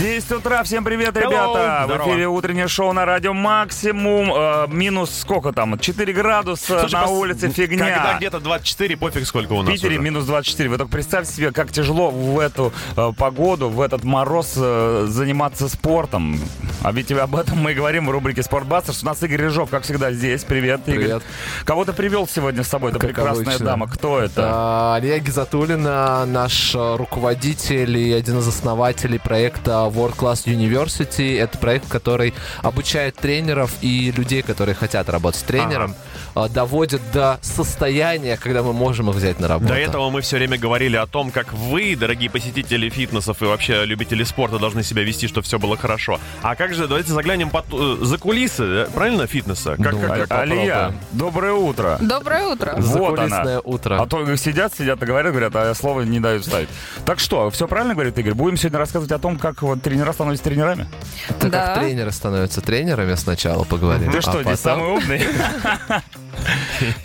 10 утра, всем привет, ребята! Здорово. В эфире утреннее шоу на радио Максимум. Э, минус сколько там? 4 градуса Слушай, на пос- улице, фигня. Когда где-то 24, пофиг сколько у В нас Питере уже. минус 24. Вы только представьте себе, как тяжело в эту э, погоду, в этот мороз э, заниматься спортом. А ведь об этом мы и говорим в рубрике «Спортбастерс». У нас Игорь Рыжов, как всегда, здесь. Привет, Игорь. Привет. Кого ты привел сегодня с собой? Это Как прекрасная обычно. дама. Кто это? А, Алия Гизатуллина, наш э, руководитель и один из основателей проекта World Class University. Это проект, который обучает тренеров и людей, которые хотят работать тренером, э, доводит до состояния, когда мы можем их взять на работу. До этого мы все время говорили о том, как вы, дорогие посетители фитнесов и вообще любители спорта, должны себя вести, чтобы все было хорошо. А как же, давайте заглянем под, э, за кулисы, э, правильно, фитнеса? Как, Ну, как- как- Алия, доброе утро. Доброе утро. Вот Закулисное она. утро. А то сидят, сидят и говорят, говорят, а слова не дают ставить. Так что, все правильно говорит Игорь? Будем сегодня рассказывать о том, как вот тренера становятся тренерами? Это Да. как тренеры становятся тренерами сначала поговорим. Ты а что, здесь потом- самый умный?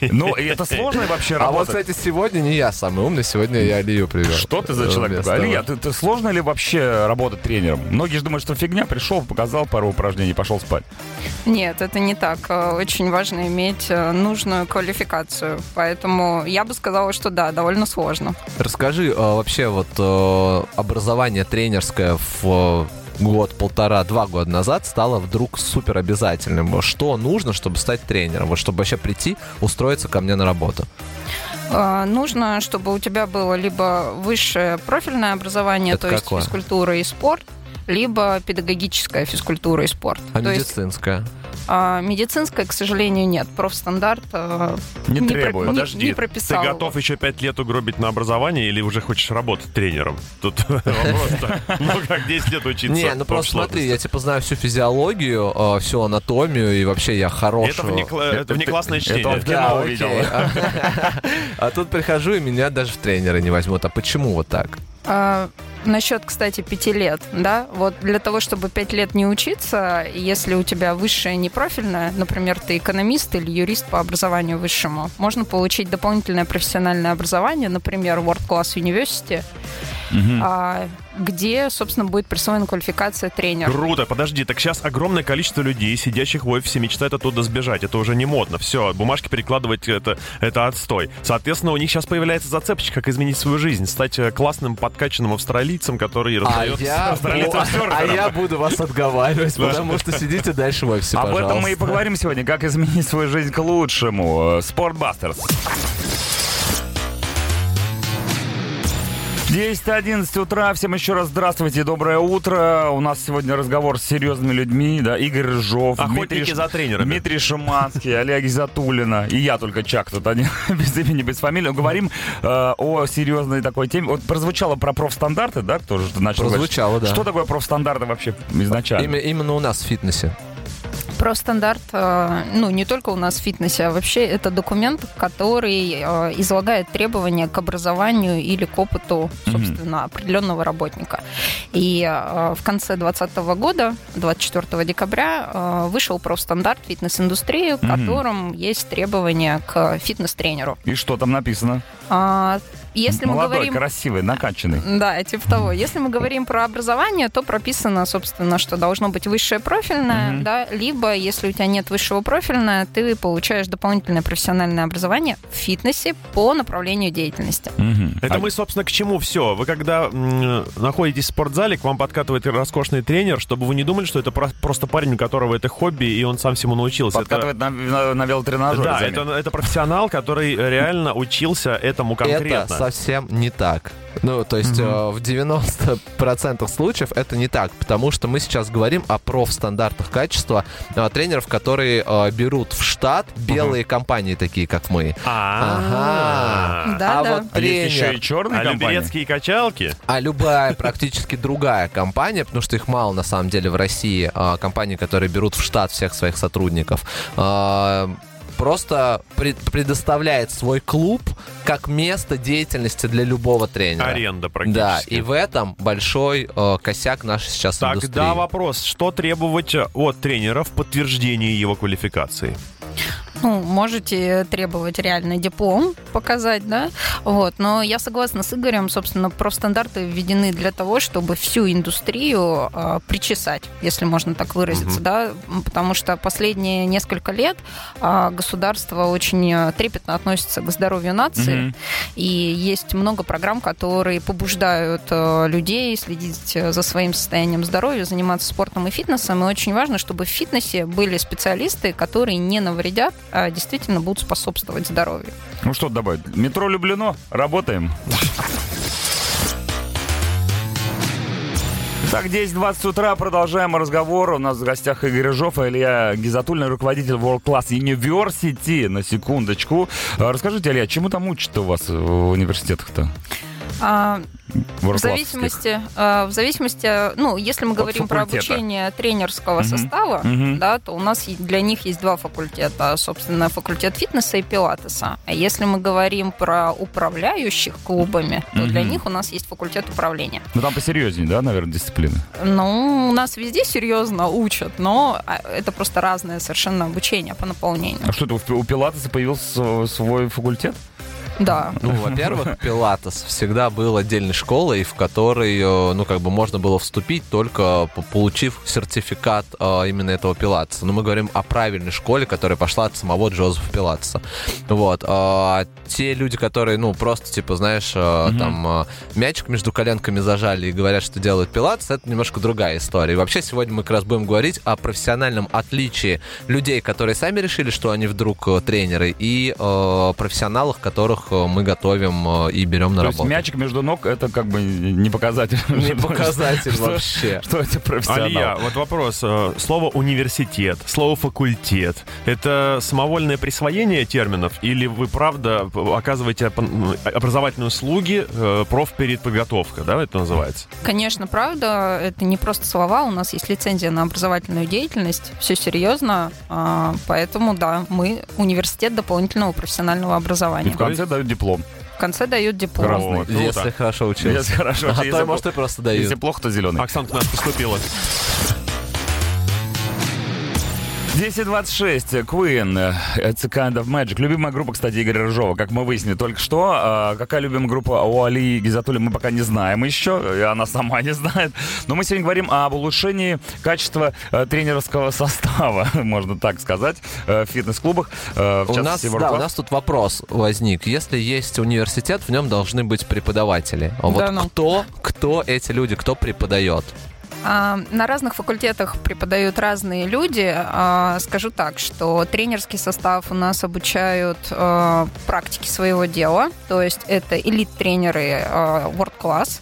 Ну, и это сложная вообще А вот, работа. кстати, сегодня не я самый умный, сегодня я Алию привел. Что ты за человек такой? Алия, ты, ты сложно ли вообще работать тренером? Многие же думают, что фигня, пришел, показал пару упражнений, пошел спать. Нет, это не так. Э, Очень важно иметь э, нужную квалификацию. Поэтому я бы сказала, что да, довольно сложно. Расскажи э, вообще вот образование тренерское в год, полтора, два года назад стало вдруг супер обязательным. Что нужно, чтобы стать тренером? Вот чтобы вообще прийти, устроиться ко мне на работу. Э, Нужно, чтобы у тебя было либо высшее профильное образование, Это то есть какое? физкультура и спорт, либо педагогическая физкультура и спорт. А то есть медицинская? А, медицинская, к сожалению, нет. Профстандарт э, Не про- требует. не- Подожди, не ты прописал. готов еще пять лет угробить на образование или уже хочешь работать тренером? Тут вопрос-то. Ну как 10 лет учиться? Не, ну просто смотри, я типа знаю всю физиологию, э, всю анатомию, и вообще я хорош. Это внекла- это внеклассное это чтение. он в кино увидел. А тут прихожу, и меня даже в тренеры не возьмут. А почему вот так? А, насчет, кстати, пяти лет, да, вот для того, чтобы пять лет не учиться, если у тебя высшее непрофильное, например, ты экономист или юрист по образованию высшему, можно получить дополнительное профессиональное образование, например, World Class University, А, где, собственно, будет присвоена квалификация тренера. Круто, подожди, так сейчас огромное количество людей, сидящих в офисе, мечтает оттуда сбежать. Это уже не модно. Все, бумажки перекладывать это, это отстой. Соответственно, у них сейчас появляется зацепочка, как изменить свою жизнь, стать э, классным, подкачанным австралийцем, который А раздает... я, бу- серфером. а я буду вас отговаривать, потому что сидите дальше в офисе, Об пожалуйста. этом мы и поговорим сегодня, как изменить свою жизнь к лучшему. Спортбастерс. 10-11 утра. Всем еще раз здравствуйте, доброе утро. У нас сегодня разговор с серьезными людьми. Да, Игорь Рыжов, Охотники Дмитрий, за тренерами. Дмитрий Шиманский, Олег Изатулина. И я только Чак тут, они без имени, без фамилии. Говорим э, о серьезной такой теме. Вот прозвучало про профстандарты, да, кто же начал говорить? Прозвучало, да. Что такое профстандарты вообще изначально? Именно у нас в фитнесе. Профстандарт, э, ну, не только у нас в фитнесе, а вообще это документ, который э, излагает требования к образованию или к опыту, собственно, определенного работника. И э, в конце 2020 года, 24 декабря, вышел профстандарт фитнес-индустрии, в котором есть требования к фитнес-тренеру. И что там написано? Если мы Молодой, говорим... красивый, накачанный. Да, типа того. Если мы говорим про образование, то прописано, собственно, что должно быть высшее профильное, Мгм. да, либо, если у тебя нет высшего профильное, ты получаешь дополнительное профессиональное образование в фитнесе по направлению деятельности. Мгм. Это А- мы, собственно, к чему все. Вы когда м, находитесь в спортзале, к вам подкатывает роскошный тренер, чтобы вы не думали, что это про- просто парень, у которого это хобби, и он сам всему научился. Это- Подкатывает на, на, на велотренажере. Да, это, это профессионал, который реально учился этому конкретно. Это совсем не так. Ну, то есть э, в 90% случаев это не так, потому что мы сейчас говорим о профстандартах качества э, тренеров, которые э, берут в штат белые компании, такие как мы. А, Да, а да. вот А есть еще тренер, и черные а компании? качалки? а любая практически другая компания, потому что их мало на самом деле в России, а, компании, которые берут в штат всех своих сотрудников, а, просто пред- предоставляет свой клуб как место деятельности для любого тренера. Аренда практически. Да, и в этом большой э, косяк нашей сейчас Тогда индустрии. вопрос, что требовать от тренера в подтверждении его квалификации? Ну, можете требовать реальный диплом показать, да. Вот. Но я согласна с Игорем, собственно, профстандарты введены для того, чтобы всю индустрию э, причесать, если можно так выразиться, да, потому что последние несколько лет э, государство очень э, трепетно относится к здоровью нации, Мгм. и есть много программ, которые побуждают э, людей следить за своим состоянием здоровья, заниматься спортом и фитнесом. И очень важно, чтобы в фитнесе были специалисты, которые не навредят, а действительно будут способствовать здоровью. Ну что добавить? Метро Люблено. Работаем. Так, 10.20 утра, продолжаем разговор. У нас в гостях Игорь Рыжов, а Илья Гизатульный, руководитель World Class University. На секундочку. А, Расскажите, Илья, чему там учат у вас в университетах-то? А, В зависимости, э, в зависимости, ну, если мы От говорим про обучение тренерского Мгм. состава, Мгм. да, то у нас для них есть два факультета, собственно, факультет фитнеса и пилатеса. А если мы говорим про управляющих клубами, то для Мгм. них у нас есть факультет управления. Ну там посерьезнее, да, наверное, дисциплины? Ну, у нас везде серьезно учат, но а, это просто разное совершенно обучение по наполнению. А что это, у Пилатеса появился свой факультет? Да. Ну, во-первых, Пилатес всегда был отдельной школой, в которой, э, ну, как бы можно было вступить, только по- получив сертификат э, именно этого Пилатеса. Но мы говорим о правильной школе, которая пошла от самого Джозефа Пилатеса. Вот. А те люди, которые, ну, просто, типа, знаешь, э, Мгм. там, э, мячик между коленками зажали и говорят, что делают Пилатес, это немножко другая история. И вообще сегодня мы как раз будем говорить о профессиональном отличии людей, которые сами решили, что они вдруг э, тренеры, и э, профессионалах, которых э, мы готовим э, и берем на То есть работу. мячик между ног это как бы не показатель. Не показатель вообще. Что это профессионал? Алия, вот вопрос. э, Слово университет, слово факультет. Это самовольное присвоение терминов или вы правда оказываете образовательные услуги, профпередподготовка, да, это называется? Конечно, правда, это не просто слова, у нас есть лицензия на образовательную деятельность, все серьезно, а, поэтому, да, мы университет дополнительного профессионального И образования. в конце дают диплом. В конце дают диплом. Красный. Вот, круто. Если хорошо учился. Если хорошо, А то, может, и просто дают. Если плохо, то зеленый. Оксана к нас поступила. 10.26. Queen. It's a kind of magic. Любимая группа, кстати, Игоря Рыжова, как мы выяснили только что. А, Какая любимая группа у Али Гизатули, мы пока не знаем еще, и она сама не знает. Но мы сегодня говорим об улучшении качества э, тренерского состава, можно так сказать, э, в фитнес-клубах. э, В У нас, да, у нас тут вопрос возник. Если есть университет, в нем должны быть преподаватели. А Вот Да ну. кто, кто эти люди, кто преподает? А, На разных факультетах преподают разные люди. А, Скажу так, что тренерский состав у нас обучают а, практике своего дела, то есть это элит-тренеры World Class.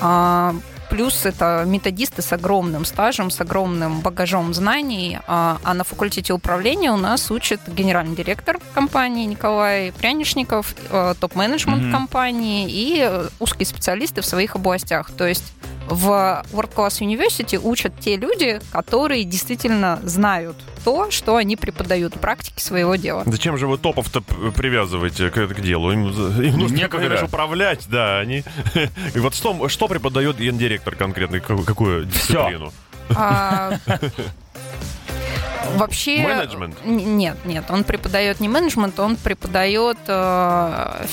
А, Плюс это методисты с огромным стажем, с огромным багажом знаний. А на факультете управления у нас учит генеральный директор компании Николай Прянишников, топ-менеджмент Мгм. компании и узкие специалисты в своих областях. То есть в World Class University учат те люди, которые действительно знают то, что они преподают в практике своего дела. Зачем же вы топов-то привязываете к, к делу? Им, им нужно Некогда. лишь управлять, да. Они... И вот что, что преподает гендиректор конкретно? Какую, какую дисциплину? А, Вообще... Менеджмент? Нет, нет, он преподает не менеджмент, он преподает э,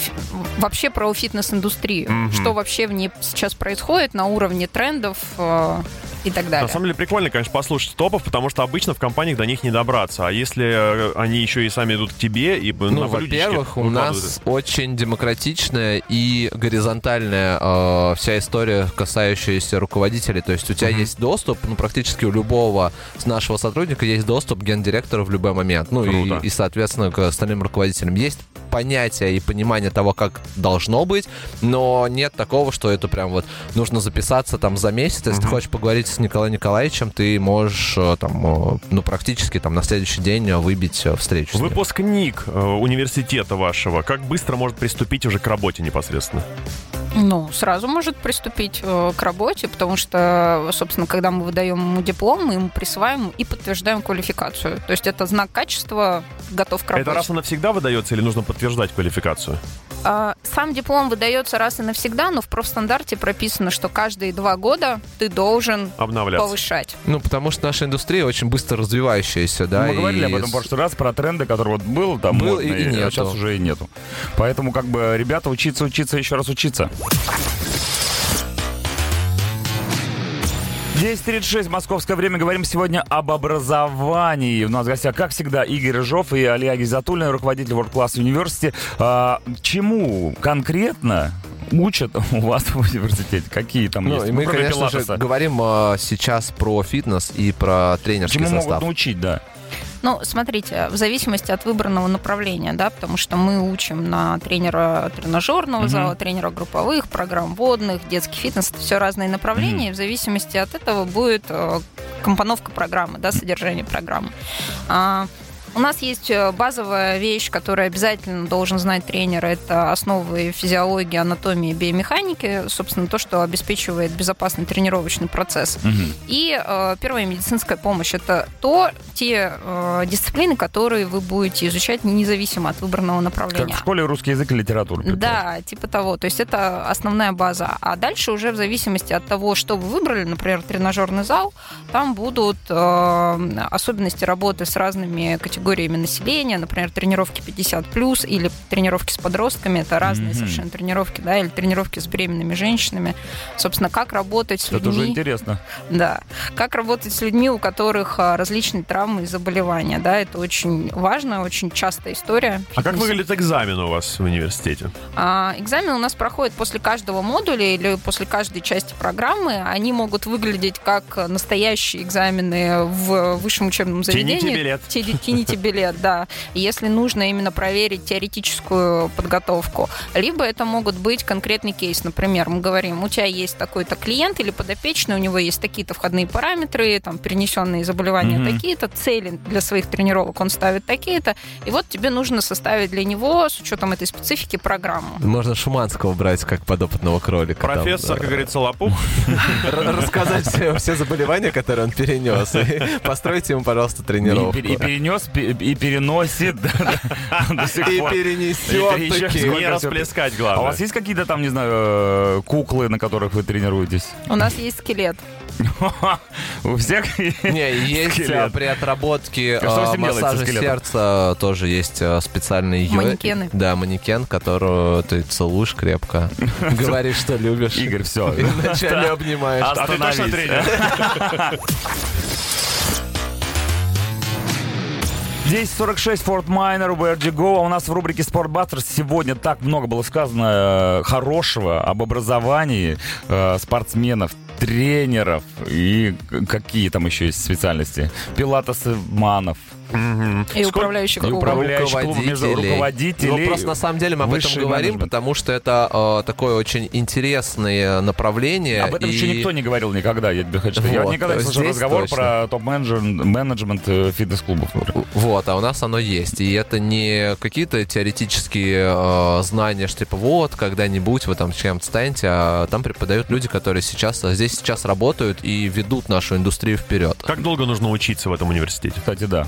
вообще про фитнес-индустрию. Мгм. Что вообще в ней сейчас происходит на уровне трендов э, и так далее. На самом деле прикольно, конечно, послушать топов, потому что обычно в компаниях до них не добраться. А если э, они еще и сами идут к тебе и Ну, во-первых, у нас очень демократичная и горизонтальная э, вся история, касающаяся руководителей. То есть у тебя Мгм. есть доступ, ну, практически у любого с нашего сотрудника есть доступ к гендиректору в любой момент. Ну, Круто. и, и, соответственно, к остальным руководителям. Есть понятие и понимание того, как должно быть, но нет такого, что это прям вот нужно записаться там за месяц. Если ты Мгм. хочешь поговорить с Николаем Николаевичем, ты можешь э, там, э, ну, практически там на следующий день э, выбить встречу. Выпускник университета вашего, как быстро может приступить уже к работе непосредственно? Ну, сразу может приступить э, к работе, потому что, собственно, когда мы выдаем ему диплом, мы ему присваиваем и подтверждаем квалификацию. То есть это знак качества, готов к работе. Это раз и навсегда выдается или нужно подтверждать квалификацию? А, Сам диплом выдается раз и навсегда, но в профстандарте прописано, что каждые два года ты должен Обновляться. повышать. Ну, потому что наша индустрия очень быстро развивающаяся, да. Мы говорили и об этом в прошлый раз, про тренды, которые вот был там Был модный, и- и а нету. сейчас уже и нету. Поэтому как бы, ребята, учиться, учиться, еще раз учиться. 10.36, московское время. Говорим сегодня об образовании. У нас в гостях, как всегда, Игорь Рыжов и Алия Гизатуллина, руководитель World Class University. А, чему конкретно учат у вас в университете? Какие там Ну, есть? и мы, конечно же, говорим а, сейчас про фитнес и про тренерский Чему состав. могут научить, да? Ну, смотрите, в зависимости от выбранного направления, да, потому что мы учим на тренера тренажерного Мгм. зала, тренера групповых, программ водных, детский фитнес, это все разные направления, и в зависимости от этого будет э, компоновка программы, да, содержание программы. У нас есть э, базовая вещь, которую обязательно должен знать тренер. Это основы физиологии, анатомии, биомеханики. Собственно, то, что обеспечивает безопасный тренировочный процесс. Мгм. И э, первая медицинская помощь это то, те э, дисциплины, которые вы будете изучать независимо от выбранного Как направления. в школе русский язык и литература. Да, типа того. То есть это основная база. А дальше уже в зависимости от того, что вы выбрали, например, тренажерный зал, там будут э, особенности работы с разными категориями населения, например, тренировки 50 плюс или тренировки с подростками. Это разные Мгм. совершенно тренировки, да, или тренировки с беременными женщинами. Собственно, как работать с Это уже людьми. интересно. Да. Как работать с людьми, у которых а, различные травмы и заболевания, да, это очень важно, очень частая история. А как выглядит экзамен у вас в университете? А, экзамен у нас проходит после каждого модуля или после каждой части программы. Они могут выглядеть как настоящие экзамены в высшем учебном заведении. Тяните билет. Ти- Тяните билет, да. Если нужно именно проверить теоретическую подготовку. Либо это могут быть конкретный кейс. Например, мы говорим, у тебя есть такой-то клиент или подопечный, у него есть такие-то входные параметры, там, перенесенные заболевания Мгм. такие-то, цели для своих тренировок он ставит такие-то, и вот тебе нужно составить для него, с учетом этой специфики, программу. Можно Шуманского брать как подопытного кролика. там, Профессор, да. как говорится, лопух. Рассказать все, заболевания, которые он перенес. И постройте ему, пожалуйста, тренировку. и перенес, пе- и переносит И пор. перенесет Не расплескать, А у главное. вас есть какие-то там, не знаю, э, куклы, на которых вы тренируетесь? У нас есть скелет. У всех Не, есть а, при отработке делается, массажа сердца тоже есть специальный Манекены. Да, манекен, которого ты целуешь крепко. Говоришь, что любишь. Игорь, все. И вначале обнимаешь. А ты точно тренер? 10.46, Форт Майнер, Where go. А у нас в рубрике Спортбастерс сегодня так много было сказано э, хорошего об образовании э, спортсменов, тренеров и какие там еще есть специальности. Пилатесы, манов. Мгм. И управляющих И клубов. управляющих клубов, между Руководителей. Ну, просто на самом деле мы об этом говорим, менеджмент. потому что это э, такое очень интересное направление. Об этом и- еще никто не говорил никогда, я тебе хочу сказать. Я Вот, никогда не слышал разговор точно. про топ-менеджмент э, фитнес-клубов. Вот, а у нас оно есть. И это не какие-то теоретические э, знания, что типа вот, когда-нибудь вы там чем-то станете, а там преподают люди, которые сейчас а здесь сейчас работают и ведут нашу индустрию вперед. Как долго нужно учиться в этом университете? Кстати, да.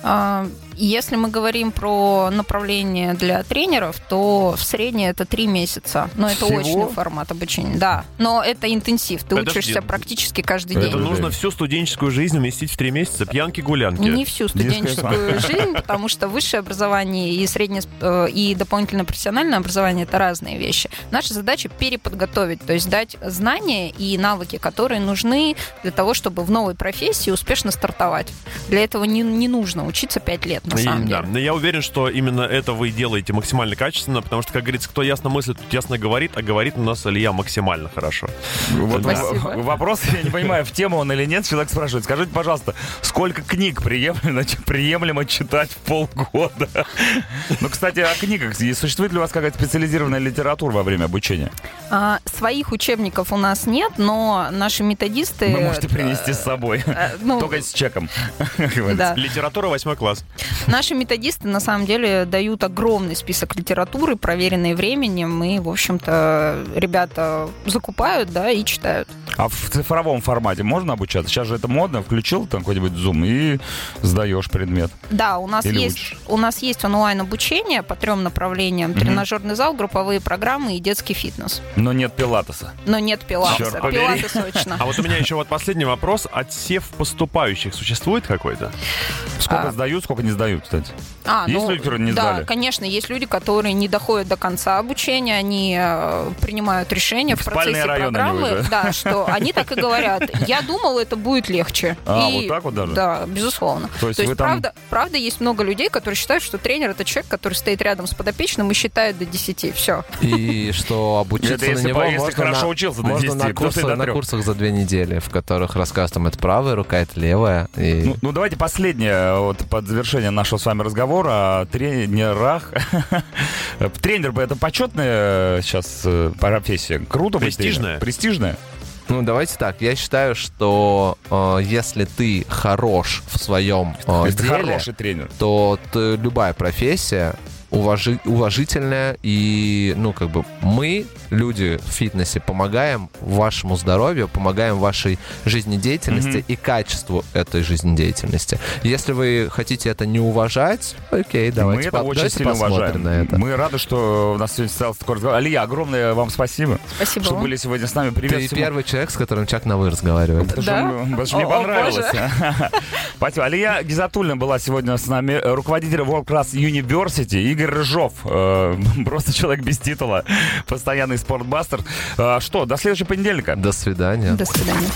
Если мы говорим про направление для тренеров, то в среднем это три месяца. Но это Всего? очный формат обучения, да. Но это интенсив. Ты Подожди. учишься практически каждый Это Это день. нужно всю студенческую жизнь уместить в три месяца. Пьянки-гулянки. Не всю студенческую жизнь, потому что высшее образование и среднее э, и дополнительное профессиональное образование это разные вещи. Наша задача переподготовить, то есть дать знания и навыки, которые нужны для того, чтобы в новой профессии успешно стартовать. Для этого не, не нужно учиться 5 лет, на И- самом да. деле. Но я уверен, что именно это вы делаете максимально качественно, потому что, как говорится, кто ясно мыслит, тот ясно говорит, а говорит у нас Илья максимально хорошо. Вот Спасибо. в- вопрос, я не понимаю, в тему он или нет, человек спрашивает. Скажите, пожалуйста, сколько книг приемлемо, приемлемо читать в полгода? Ну, кстати, о книгах. И Существует ли у вас какая-то специализированная литература во время обучения? А, своих учебников у нас нет, но наши методисты... Вы можете принести с собой. э, ну, Только с чеком. да. Литература восьмой класс. Наши методисты, на самом деле, дают огромный список литературы, проверенной временем, и, в общем-то, ребята закупают, да, и читают. А в цифровом формате можно обучаться? Сейчас же это модно, включил там какой-нибудь Zoom и сдаешь предмет. Да, у нас Или есть учишь? у нас есть онлайн обучение по трем направлениям: тренажерный зал, групповые программы и детский фитнес. Но нет пилатеса. Но нет пилатеса. Побери. Пилатес точно. А вот у меня еще вот последний вопрос. Отсев поступающих существует какой-то? Сколько А. сдают, сколько не сдают, кстати. А, Есть люди, которые не да, сдали? конечно, есть люди, которые не доходят до конца обучения, они э, принимают решение в процессе программы, да, что они так и говорят. Я думал, это будет легче. А, И- вот так вот даже? Да, безусловно. То есть вы там- правда, правда, есть много людей, которые считают, что тренер это человек, который стоит рядом с подопечным и считает до 10. Все. И что обучиться Это на если него по- если можно, хорошо на, учился до можно 10, на, курсах, на курсах за две недели, в которых рассказывают, там, это правая рука, это левая. И... Ну, ну, давайте последнее, вот под завершение нашего с вами разговора о тренерах. Тренер бы это почетная сейчас э, профессия. Круто Престижная. Престижная? Ну, давайте так. Я считаю, что э, если ты хорош в своем э, Если ты деле, хороший тренер. то ты- любая профессия уважи- уважительная. И, ну, как бы мы, люди в фитнесе, помогаем вашему здоровью, помогаем вашей жизнедеятельности Мгм. и качеству этой жизнедеятельности. Если вы хотите это не уважать, окей, давайте, Мы это по- очень давайте сильно посмотрим уважаем. на это. Мы рады, что у нас сегодня состоялся такой разговор. Алия, огромное вам спасибо, Спасибо что вам. были сегодня с нами. Привет Ты всему. первый человек, с которым Чак на вы разговаривает. Потому Да? что, потому что мне понравилось. Спасибо. Алия Гизатульна была сегодня с нами, руководитель World Class University, Игорь Рыжов, э, просто человек без титула, постоянный спортбастер. Э, Что, до следующего понедельника. До свидания. До свидания.